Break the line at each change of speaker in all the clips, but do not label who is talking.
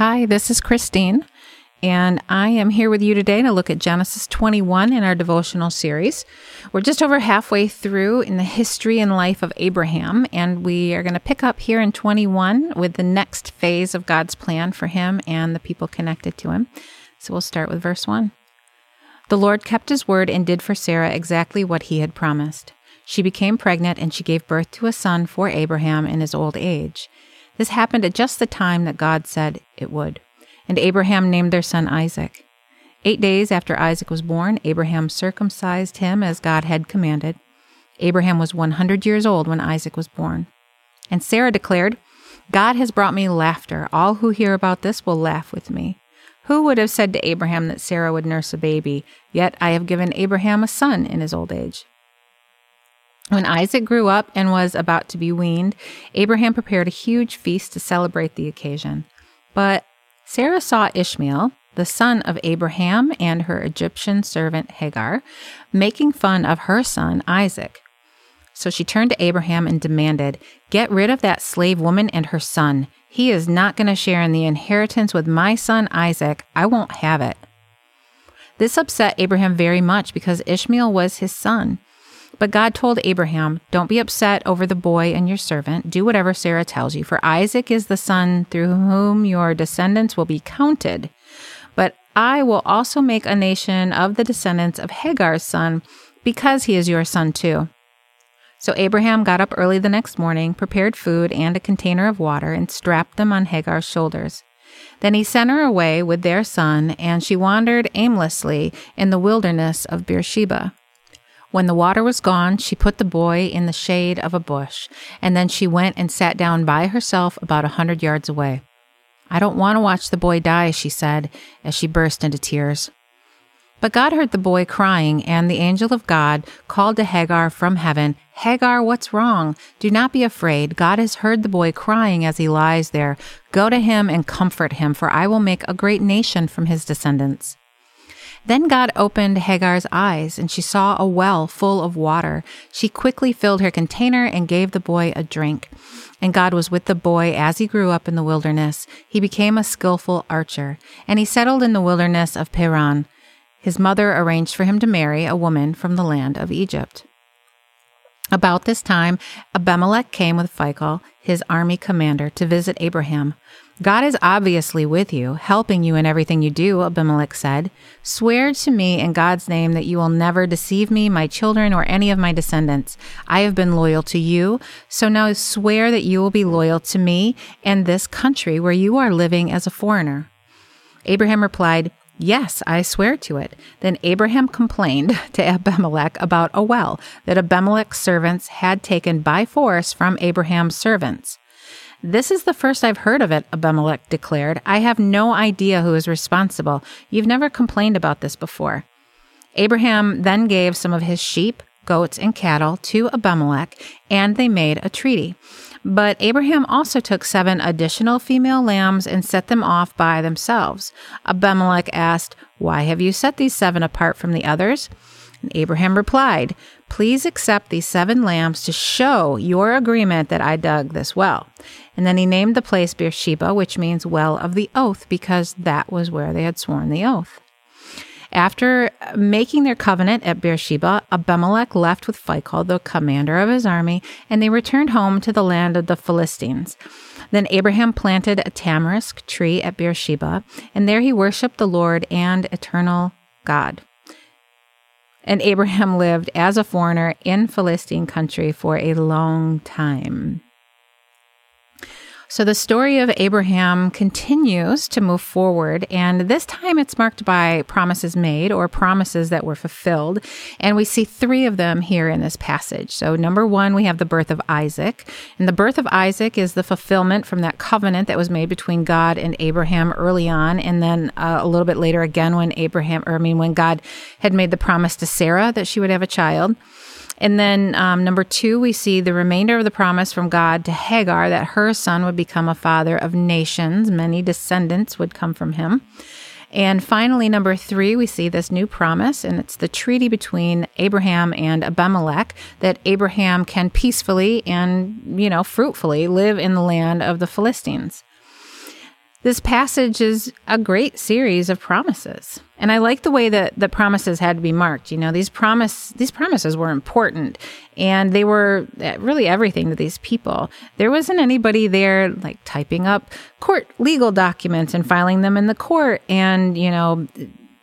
Hi, this is Christine, and I am here with you today to look at Genesis 21 in our devotional series. We're just over halfway through in the history and life of Abraham, and we are going to pick up here in 21 with the next phase of God's plan for him and the people connected to him. So we'll start with verse 1. The Lord kept his word and did for Sarah exactly what he had promised. She became pregnant and she gave birth to a son for Abraham in his old age. This happened at just the time that God said it would. And Abraham named their son Isaac. Eight days after Isaac was born, Abraham circumcised him as God had commanded. Abraham was 100 years old when Isaac was born. And Sarah declared, God has brought me laughter. All who hear about this will laugh with me. Who would have said to Abraham that Sarah would nurse a baby? Yet I have given Abraham a son in his old age. When Isaac grew up and was about to be weaned, Abraham prepared a huge feast to celebrate the occasion. But Sarah saw Ishmael, the son of Abraham and her Egyptian servant Hagar, making fun of her son Isaac. So she turned to Abraham and demanded, Get rid of that slave woman and her son. He is not going to share in the inheritance with my son Isaac. I won't have it. This upset Abraham very much because Ishmael was his son. But God told Abraham, Don't be upset over the boy and your servant. Do whatever Sarah tells you, for Isaac is the son through whom your descendants will be counted. But I will also make a nation of the descendants of Hagar's son, because he is your son too. So Abraham got up early the next morning, prepared food and a container of water, and strapped them on Hagar's shoulders. Then he sent her away with their son, and she wandered aimlessly in the wilderness of Beersheba. When the water was gone, she put the boy in the shade of a bush, and then she went and sat down by herself about a hundred yards away. I don't want to watch the boy die, she said, as she burst into tears. But God heard the boy crying, and the angel of God called to Hagar from heaven, Hagar, what's wrong? Do not be afraid. God has heard the boy crying as he lies there. Go to him and comfort him, for I will make a great nation from his descendants. Then God opened Hagar's eyes, and she saw a well full of water. She quickly filled her container and gave the boy a drink. And God was with the boy as he grew up in the wilderness. He became a skillful archer, and he settled in the wilderness of Paran. His mother arranged for him to marry a woman from the land of Egypt. About this time, Abimelech came with Phicol, his army commander, to visit Abraham. God is obviously with you, helping you in everything you do, Abimelech said. Swear to me in God's name that you will never deceive me, my children, or any of my descendants. I have been loyal to you, so now swear that you will be loyal to me and this country where you are living as a foreigner. Abraham replied, Yes, I swear to it. Then Abraham complained to Abimelech about a well that Abimelech's servants had taken by force from Abraham's servants. This is the first I've heard of it, Abimelech declared. I have no idea who is responsible. You've never complained about this before. Abraham then gave some of his sheep, goats, and cattle to Abimelech, and they made a treaty. But Abraham also took seven additional female lambs and set them off by themselves. Abimelech asked, Why have you set these seven apart from the others? And Abraham replied, Please accept these seven lambs to show your agreement that I dug this well. And then he named the place Beersheba, which means well of the oath, because that was where they had sworn the oath. After making their covenant at Beersheba, Abimelech left with Phicol, the commander of his army, and they returned home to the land of the Philistines. Then Abraham planted a tamarisk tree at Beersheba, and there he worshiped the Lord and eternal God. And Abraham lived as a foreigner in Philistine country for a long time. So the story of Abraham continues to move forward, and this time it's marked by promises made or promises that were fulfilled. And we see three of them here in this passage. So, number one, we have the birth of Isaac. And the birth of Isaac is the fulfillment from that covenant that was made between God and Abraham early on. And then uh, a little bit later, again, when Abraham, or I mean, when God had made the promise to Sarah that she would have a child. And then um, number two, we see the remainder of the promise from God to Hagar that her son would become a father of nations. Many descendants would come from him. And finally, number three, we see this new promise, and it's the treaty between Abraham and Abimelech that Abraham can peacefully and, you know, fruitfully live in the land of the Philistines. This passage is a great series of promises. And I like the way that the promises had to be marked. You know, these promise these promises were important and they were eh, really everything to these people. There wasn't anybody there like typing up court legal documents and filing them in the court and, you know,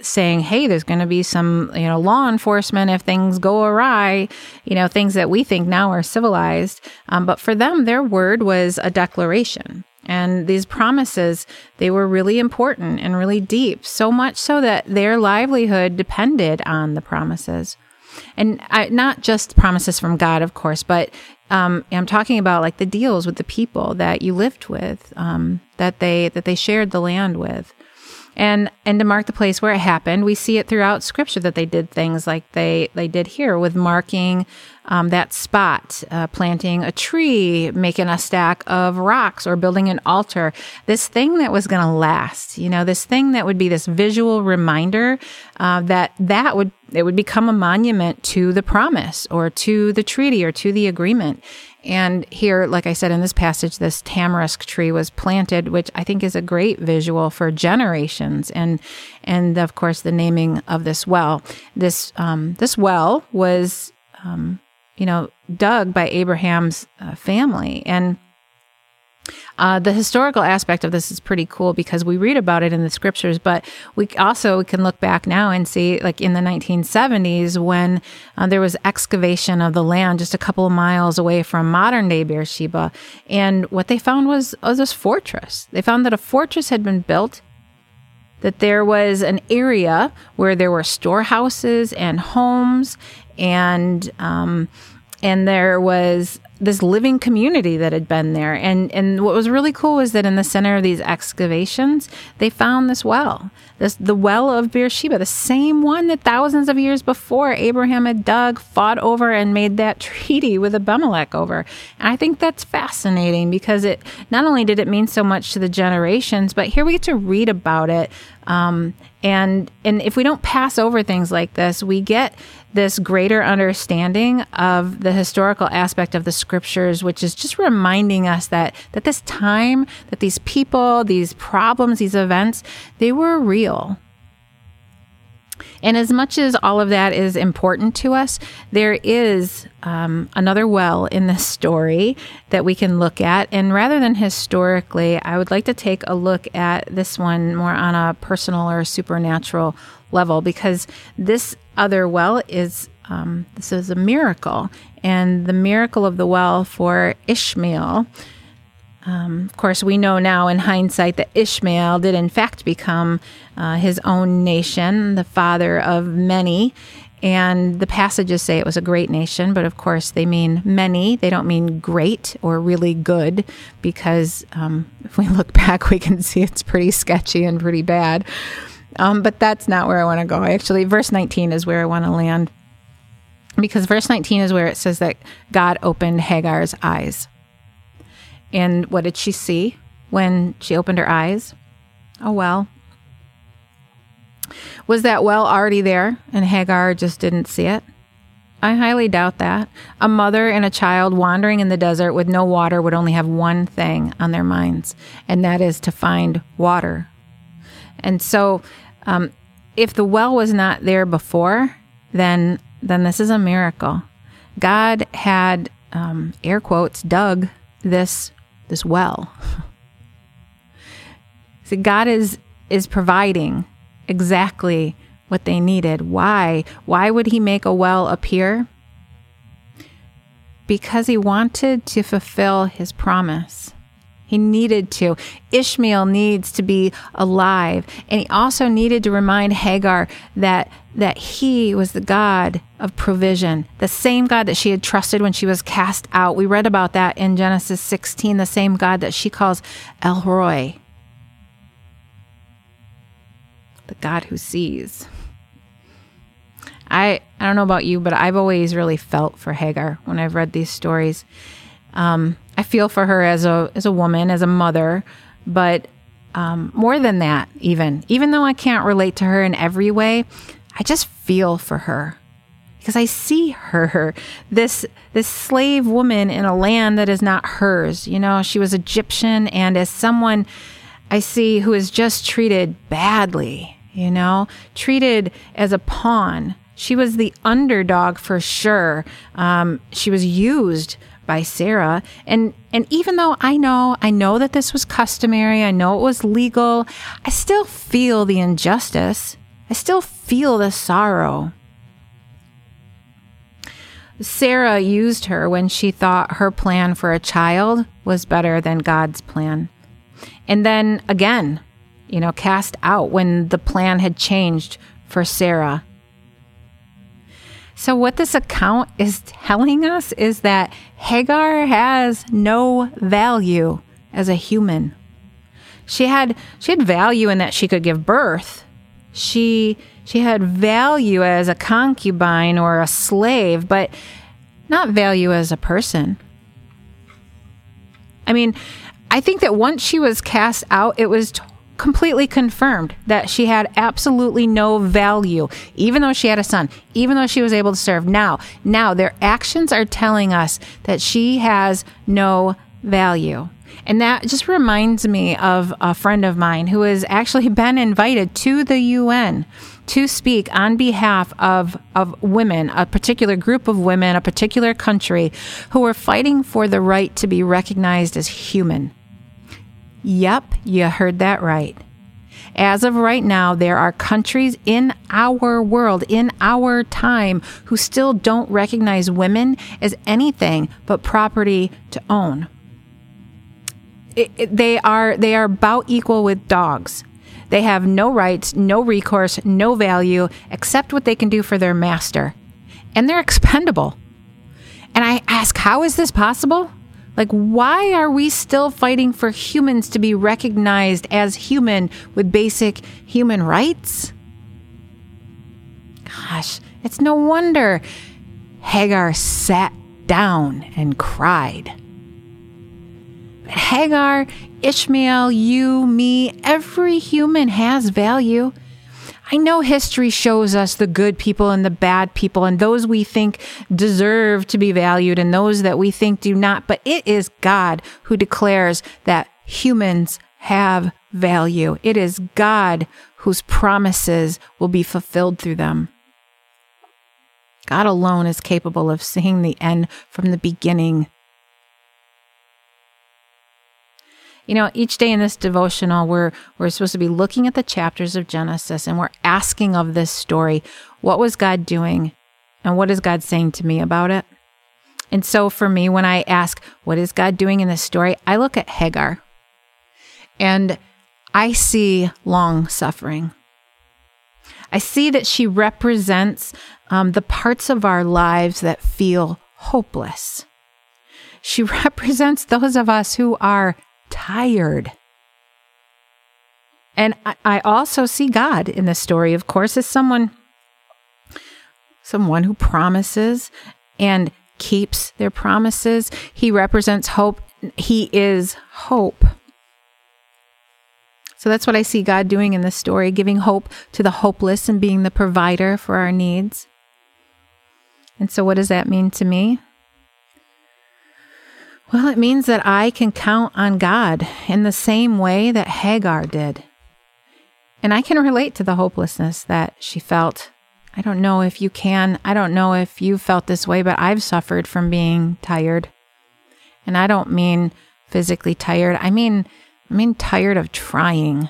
saying, hey, there's going to be some, you know, law enforcement if things go awry, you know, things that we think now are civilized. Um, but for them, their word was a declaration. And these promises, they were really important and really deep, so much so that their livelihood depended on the promises. And I, not just promises from God, of course, but um, I'm talking about like the deals with the people that you lived with, um, that they that they shared the land with and and to mark the place where it happened. We see it throughout scripture that they did things like they they did here with marking um, that spot uh, planting a tree making a stack of rocks or building an altar. This thing that was going to last you know this thing that would be this visual reminder uh, that that would it would become a monument to the promise or to the treaty or to the agreement and here, like I said in this passage, this tamarisk tree was planted, which I think is a great visual for generations. And and of course, the naming of this well. This um, this well was, um, you know, dug by Abraham's uh, family, and uh, the historical aspect of this is pretty cool because we read about it in the scriptures, but we also can look back now and see, like in the 1970s, when uh, there was excavation of the land just a couple of miles away from modern day Beersheba, and what they found was, was this fortress. They found that a fortress had been built that there was an area where there were storehouses and homes and um, and there was this living community that had been there. And and what was really cool was that in the center of these excavations, they found this well. This the well of Beersheba, the same one that thousands of years before Abraham had dug, fought over, and made that treaty with Abimelech over. And I think that's fascinating because it not only did it mean so much to the generations, but here we get to read about it. Um, and and if we don't pass over things like this, we get this greater understanding of the historical aspect of the scriptures, which is just reminding us that that this time, that these people, these problems, these events, they were real. And as much as all of that is important to us, there is um, another well in this story that we can look at. And rather than historically, I would like to take a look at this one more on a personal or supernatural level because this other well is um, this is a miracle, and the miracle of the well for Ishmael. Um, of course, we know now in hindsight that Ishmael did in fact become uh, his own nation, the father of many. And the passages say it was a great nation, but of course they mean many. They don't mean great or really good, because um, if we look back, we can see it's pretty sketchy and pretty bad. Um, but that's not where I want to go. Actually, verse 19 is where I want to land because verse 19 is where it says that God opened Hagar's eyes. And what did she see when she opened her eyes? Oh, well. Was that well already there and Hagar just didn't see it? I highly doubt that. A mother and a child wandering in the desert with no water would only have one thing on their minds, and that is to find water. And so, um, if the well was not there before, then then this is a miracle. God had um, air quotes dug this this well. See, God is is providing exactly what they needed. Why? Why would He make a well appear? Because He wanted to fulfill His promise. He needed to. Ishmael needs to be alive. And he also needed to remind Hagar that, that he was the God of provision, the same God that she had trusted when she was cast out. We read about that in Genesis 16, the same God that she calls El Roi, the God who sees. I, I don't know about you, but I've always really felt for Hagar when I've read these stories. Um, I feel for her as a as a woman, as a mother, but um, more than that, even even though I can't relate to her in every way, I just feel for her because I see her this this slave woman in a land that is not hers. You know, she was Egyptian, and as someone I see who is just treated badly, you know, treated as a pawn. She was the underdog for sure. Um, she was used by Sarah. And and even though I know I know that this was customary, I know it was legal, I still feel the injustice. I still feel the sorrow. Sarah used her when she thought her plan for a child was better than God's plan. And then again, you know, cast out when the plan had changed for Sarah. So, what this account is telling us is that Hagar has no value as a human. She had she had value in that she could give birth. She she had value as a concubine or a slave, but not value as a person. I mean, I think that once she was cast out, it was completely confirmed that she had absolutely no value, even though she had a son, even though she was able to serve. Now, now their actions are telling us that she has no value. And that just reminds me of a friend of mine who has actually been invited to the UN to speak on behalf of, of women, a particular group of women, a particular country who are fighting for the right to be recognized as human. Yep, you heard that right. As of right now, there are countries in our world, in our time, who still don't recognize women as anything but property to own. It, it, they are they are about equal with dogs. They have no rights, no recourse, no value except what they can do for their master. And they're expendable. And I ask, how is this possible? Like, why are we still fighting for humans to be recognized as human with basic human rights? Gosh, it's no wonder Hagar sat down and cried. But Hagar Ishmael, you, me, every human has value. I know history shows us the good people and the bad people, and those we think deserve to be valued and those that we think do not. But it is God who declares that humans have value. It is God whose promises will be fulfilled through them. God alone is capable of seeing the end from the beginning You know, each day in this devotional, we're we're supposed to be looking at the chapters of Genesis and we're asking of this story, what was God doing? And what is God saying to me about it? And so for me, when I ask, what is God doing in this story? I look at Hagar and I see long suffering. I see that she represents um, the parts of our lives that feel hopeless. She represents those of us who are tired. And I also see God in this story, of course, as someone someone who promises and keeps their promises. He represents hope. He is hope. So that's what I see God doing in this story, giving hope to the hopeless and being the provider for our needs. And so, what does that mean to me? Well, it means that I can count on God in the same way that Hagar did. And I can relate to the hopelessness that she felt. I don't know if you can. I don't know if you felt this way, but I've suffered from being tired. And I don't mean physically tired. I mean, I mean tired of trying.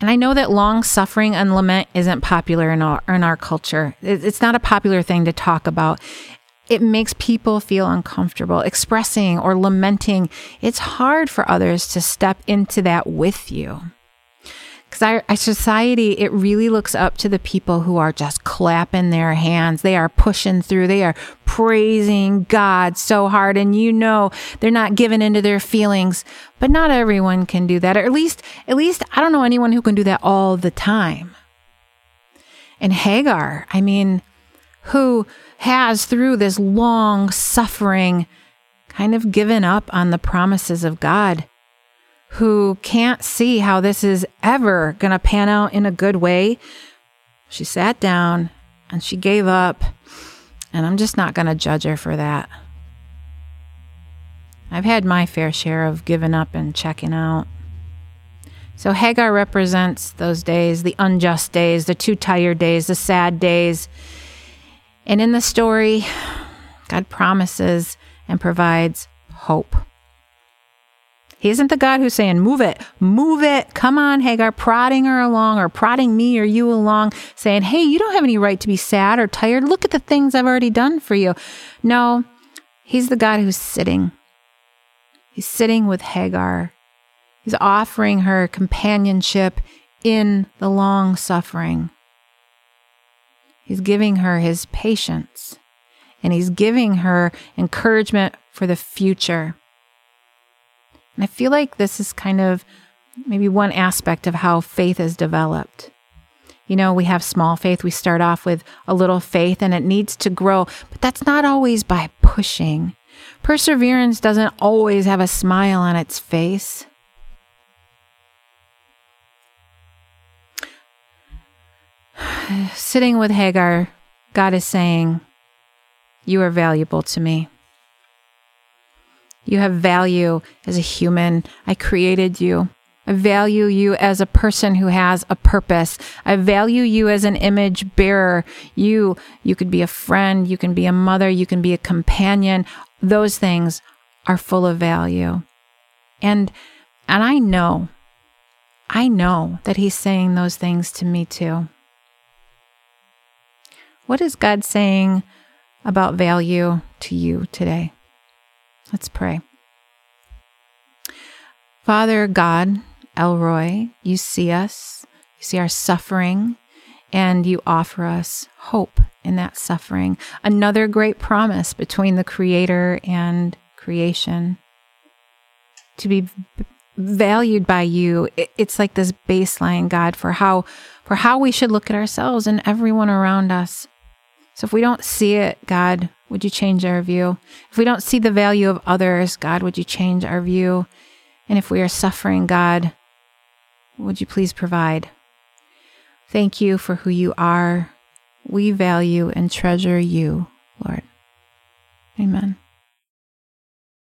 And I know that long suffering and lament isn't popular in our, in our culture. It's not a popular thing to talk about it makes people feel uncomfortable expressing or lamenting. It's hard for others to step into that with you. Because our, our, society, it really looks up to the people who are just clapping their hands. They are pushing through. They are praising God so hard. And you know, they're not giving into their feelings, but not everyone can do that. Or at least, at least I don't know anyone who can do that all the time. And Hagar, I mean, who has, through this long suffering, kind of given up on the promises of God, who can't see how this is ever going to pan out in a good way. She sat down and she gave up, and I'm just not going to judge her for that. I've had my fair share of giving up and checking out. So Hagar represents those days, the unjust days, the too tired days, the sad days. And in the story, God promises and provides hope. He isn't the God who's saying, Move it, move it, come on, Hagar, prodding her along or prodding me or you along, saying, Hey, you don't have any right to be sad or tired. Look at the things I've already done for you. No, He's the God who's sitting. He's sitting with Hagar. He's offering her companionship in the long suffering. He's giving her his patience and he's giving her encouragement for the future. And I feel like this is kind of maybe one aspect of how faith is developed. You know, we have small faith. We start off with a little faith and it needs to grow, but that's not always by pushing. Perseverance doesn't always have a smile on its face. Sitting with Hagar, God is saying, You are valuable to me. You have value as a human. I created you. I value you as a person who has a purpose. I value you as an image bearer. You, you could be a friend. You can be a mother. You can be a companion. Those things are full of value. And, and I know, I know that he's saying those things to me too. What is God saying about value to you today? Let's pray. Father God, El Roi, you see us, you see our suffering, and you offer us hope in that suffering. Another great promise between the Creator and creation. To be valued by you, it's like this baseline, God, for how for how we should look at ourselves and everyone around us. So if we don't see it, God, would you change our view? If we don't see the value of others, God, would you change our view? And if we are suffering, God, would you please provide? Thank you for who you are. We value and treasure you, Lord. Amen.